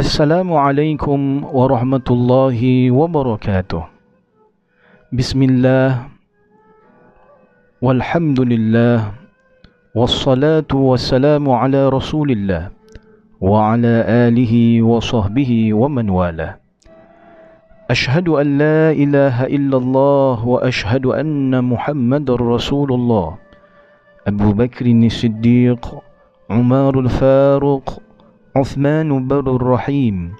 السلام عليكم ورحمة الله وبركاته بسم الله والحمد لله والصلاة والسلام على رسول الله وعلى آله وصحبه ومن والاه أشهد أن لا إله إلا الله وأشهد أن محمد رسول الله أبو بكر الصديق عمر الفاروق عثمان بر الرحيم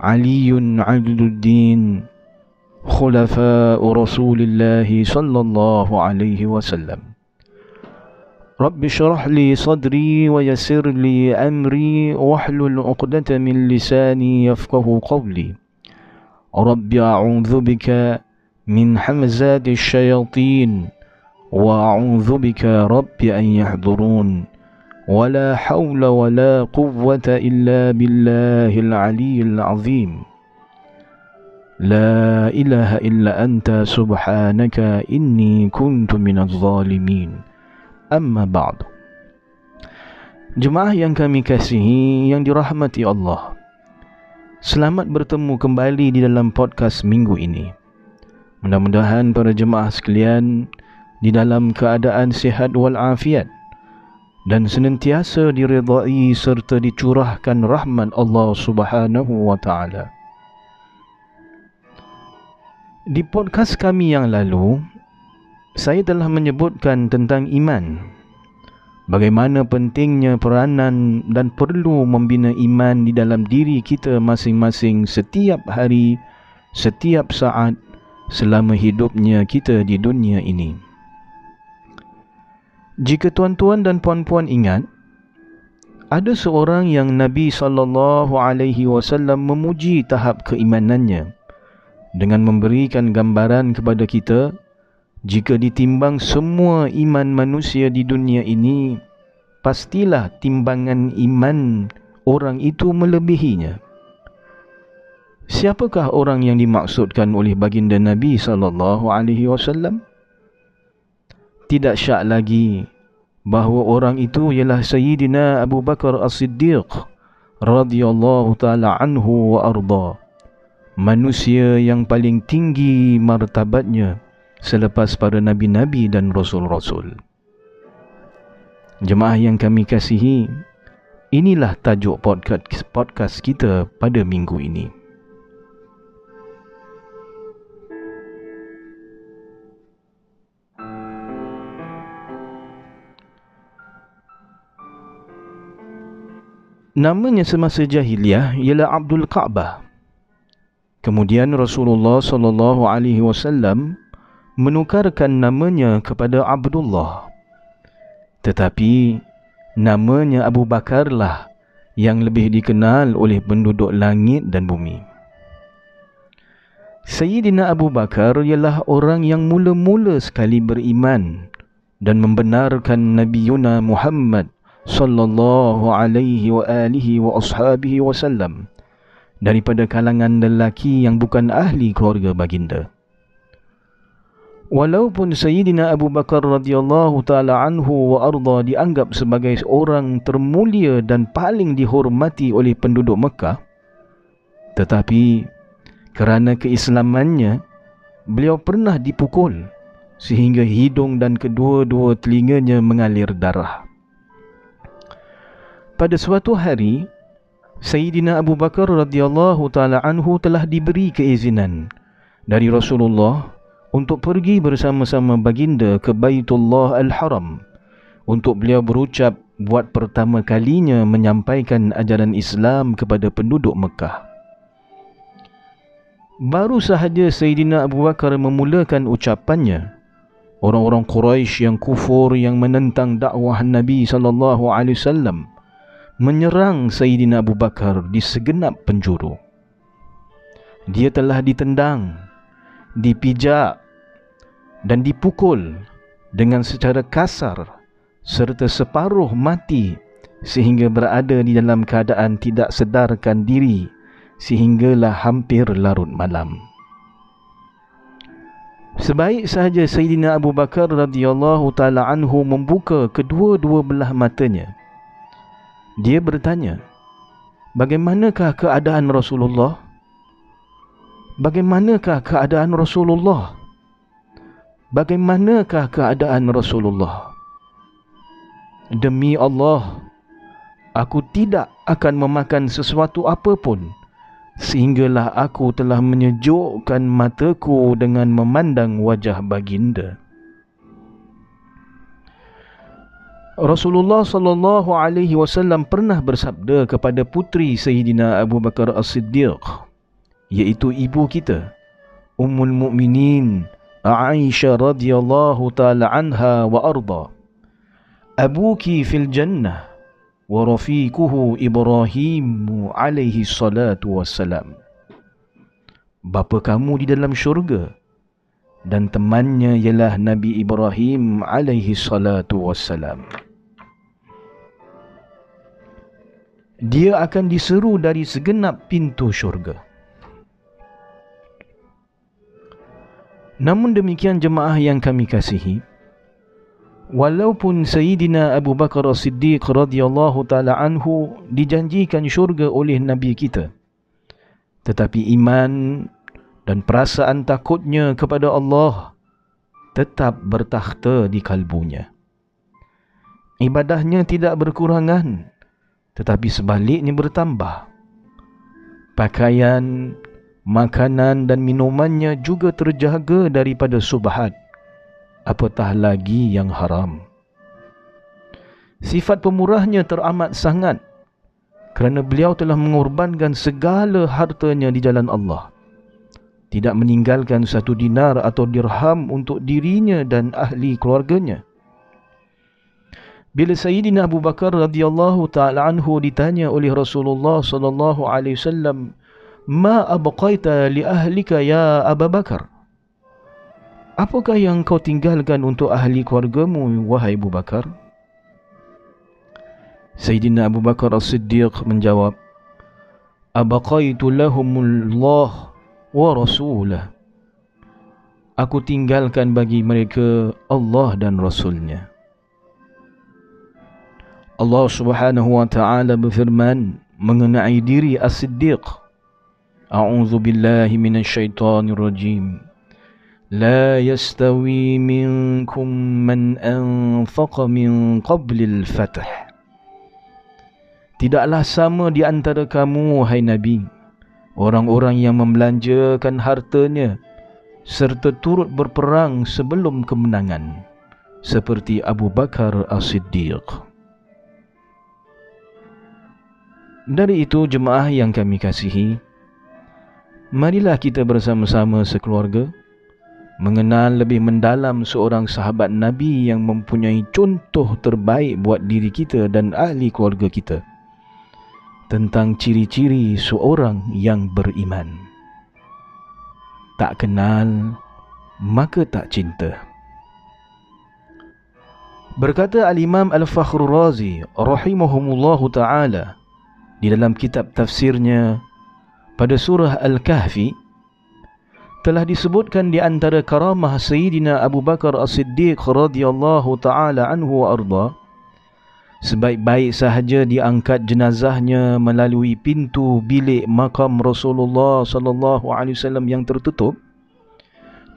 علي عبد الدين خلفاء رسول الله صلى الله عليه وسلم. رب اشرح لي صدري ويسر لي أمري واحلل عقدة من لساني يفقه قولي. رب أعوذ بك من حمزات الشياطين وأعوذ بك رب أن يحضرون. ولا حول ولا قوة إلا بالله العلي العظيم لا إله إلا أنت سبحانك إني كنت من الظالمين أما بعد Jemaah yang kami kasihi yang dirahmati Allah Selamat bertemu kembali di dalam podcast minggu ini Mudah-mudahan para jemaah sekalian Di dalam keadaan sihat walafiat dan senantiasa diridai serta dicurahkan rahmat Allah Subhanahu wa taala. Di podcast kami yang lalu, saya telah menyebutkan tentang iman. Bagaimana pentingnya peranan dan perlu membina iman di dalam diri kita masing-masing setiap hari, setiap saat selama hidupnya kita di dunia ini. Jika tuan-tuan dan puan-puan ingat, ada seorang yang Nabi sallallahu alaihi wasallam memuji tahap keimanannya dengan memberikan gambaran kepada kita jika ditimbang semua iman manusia di dunia ini pastilah timbangan iman orang itu melebihinya. Siapakah orang yang dimaksudkan oleh baginda Nabi sallallahu alaihi wasallam? Tidak syak lagi bahawa orang itu ialah Sayyidina Abu Bakar As-Siddiq radhiyallahu taala anhu wa arda. Manusia yang paling tinggi martabatnya selepas para nabi-nabi dan rasul-rasul. Jemaah yang kami kasihi, inilah tajuk podcast podcast kita pada minggu ini. Namanya semasa jahiliah ialah Abdul Ka'bah. Kemudian Rasulullah sallallahu alaihi wasallam menukarkan namanya kepada Abdullah. Tetapi namanya Abu Bakarlah yang lebih dikenal oleh penduduk langit dan bumi. Sayyidina Abu Bakar ialah orang yang mula-mula sekali beriman dan membenarkan Nabi Yuna Muhammad sallallahu alaihi wa alihi wa ashabihi wasallam daripada kalangan lelaki yang bukan ahli keluarga baginda. Walaupun Sayyidina Abu Bakar radhiyallahu taala anhu wa arda dianggap sebagai orang termulia dan paling dihormati oleh penduduk Mekah, tetapi kerana keislamannya beliau pernah dipukul sehingga hidung dan kedua-dua telinganya mengalir darah pada suatu hari Sayyidina Abu Bakar radhiyallahu taala anhu telah diberi keizinan dari Rasulullah untuk pergi bersama-sama baginda ke Baitullah Al-Haram untuk beliau berucap buat pertama kalinya menyampaikan ajaran Islam kepada penduduk Mekah. Baru sahaja Sayyidina Abu Bakar memulakan ucapannya, orang-orang Quraisy yang kufur yang menentang dakwah Nabi sallallahu alaihi wasallam menyerang Sayyidina Abu Bakar di segenap penjuru. Dia telah ditendang, dipijak dan dipukul dengan secara kasar serta separuh mati sehingga berada di dalam keadaan tidak sedarkan diri sehinggalah hampir larut malam. Sebaik sahaja Sayyidina Abu Bakar radhiyallahu taala anhu membuka kedua-dua belah matanya, dia bertanya, bagaimanakah keadaan Rasulullah? Bagaimanakah keadaan Rasulullah? Bagaimanakah keadaan Rasulullah? Demi Allah, aku tidak akan memakan sesuatu apapun sehinggalah aku telah menyejukkan mataku dengan memandang wajah baginda. Rasulullah sallallahu alaihi wasallam pernah bersabda kepada putri Sayyidina Abu Bakar As-Siddiq iaitu ibu kita Ummul Mukminin Aisyah radhiyallahu taala anha wa arda Abuki fil jannah wa rafiquhu Ibrahim alaihi salatu wassalam. Bapa kamu di dalam syurga dan temannya ialah Nabi Ibrahim alaihi salatu wassalam. Dia akan diseru dari segenap pintu syurga. Namun demikian jemaah yang kami kasihi, Walaupun Sayyidina Abu Bakar As-Siddiq radhiyallahu taala anhu dijanjikan syurga oleh Nabi kita. Tetapi iman dan perasaan takutnya kepada Allah tetap bertakhta di kalbunya. Ibadahnya tidak berkurangan tetapi sebaliknya bertambah. Pakaian, makanan dan minumannya juga terjaga daripada subhat apatah lagi yang haram. Sifat pemurahnya teramat sangat kerana beliau telah mengorbankan segala hartanya di jalan Allah. Tidak meninggalkan satu dinar atau dirham untuk dirinya dan ahli keluarganya. Bila Sayyidina Abu Bakar radhiyallahu taala anhu ditanya oleh Rasulullah sallallahu alaihi wasallam, "Ma abqaita li ahlika ya Abu Bakar?" Apakah yang kau tinggalkan untuk ahli keluargamu, wahai Abu Bakar? Sayyidina Abu Bakar As-Siddiq menjawab, Abaqaitu lahumullah wa rasulah. Aku tinggalkan bagi mereka Allah dan Rasulnya. Allah subhanahu wa ta'ala berfirman mengenai diri As-Siddiq. A'udzu billahi minasyaitonir rajim. لا يستوي منكم من أنفق من قبل الفتح Tidaklah sama di antara kamu, hai Nabi, orang-orang yang membelanjakan hartanya serta turut berperang sebelum kemenangan, seperti Abu Bakar As-Siddiq. Dari itu, jemaah yang kami kasihi, marilah kita bersama-sama sekeluarga, mengenal lebih mendalam seorang sahabat Nabi yang mempunyai contoh terbaik buat diri kita dan ahli keluarga kita tentang ciri-ciri seorang yang beriman. Tak kenal, maka tak cinta. Berkata Al-Imam Al-Fakhrul Razi rahimahumullahu ta'ala di dalam kitab tafsirnya pada surah Al-Kahfi telah disebutkan di antara karamah Sayyidina Abu Bakar As-Siddiq radhiyallahu taala anhu wa arda sebaik-baik sahaja diangkat jenazahnya melalui pintu bilik makam Rasulullah sallallahu alaihi wasallam yang tertutup.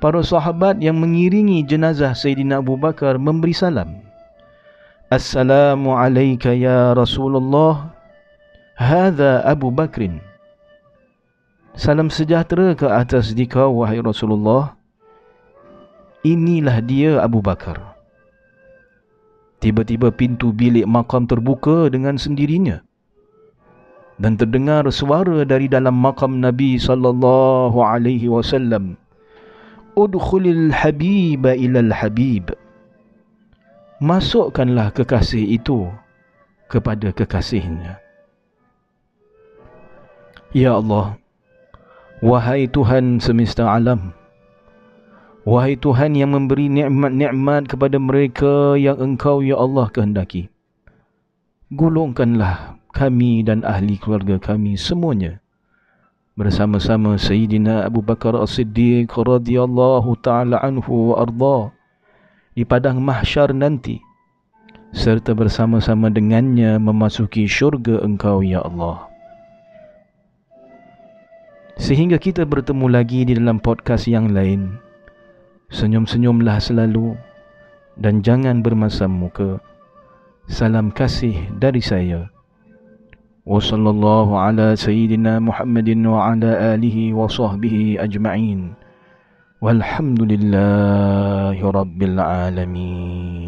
Para sahabat yang mengiringi jenazah Sayyidina Abu Bakar memberi salam. Assalamu alayka ya Rasulullah. Hadha Abu Bakrin. Salam sejahtera ke atas dikau wahai Rasulullah. Inilah dia Abu Bakar Tiba-tiba pintu bilik makam terbuka dengan sendirinya. Dan terdengar suara dari dalam makam Nabi sallallahu alaihi wasallam. Udkhulil habiba ilal habib. Masukkanlah kekasih itu kepada kekasihnya. Ya Allah Wahai Tuhan semesta alam Wahai Tuhan yang memberi nikmat-nikmat kepada mereka yang engkau ya Allah kehendaki. Golongkanlah kami dan ahli keluarga kami semuanya. Bersama-sama Sayyidina Abu Bakar As-Siddiq radhiyallahu taala anhu wa arda di padang mahsyar nanti serta bersama-sama dengannya memasuki syurga engkau ya Allah. Sehingga kita bertemu lagi di dalam podcast yang lain. Senyum-senyumlah selalu dan jangan bermasam muka. Salam kasih dari saya. Wassallallahu ala sayyidina Muhammadin wa ala alihi wa sahbihi ajma'in. Walhamdulillahi rabbil alamin.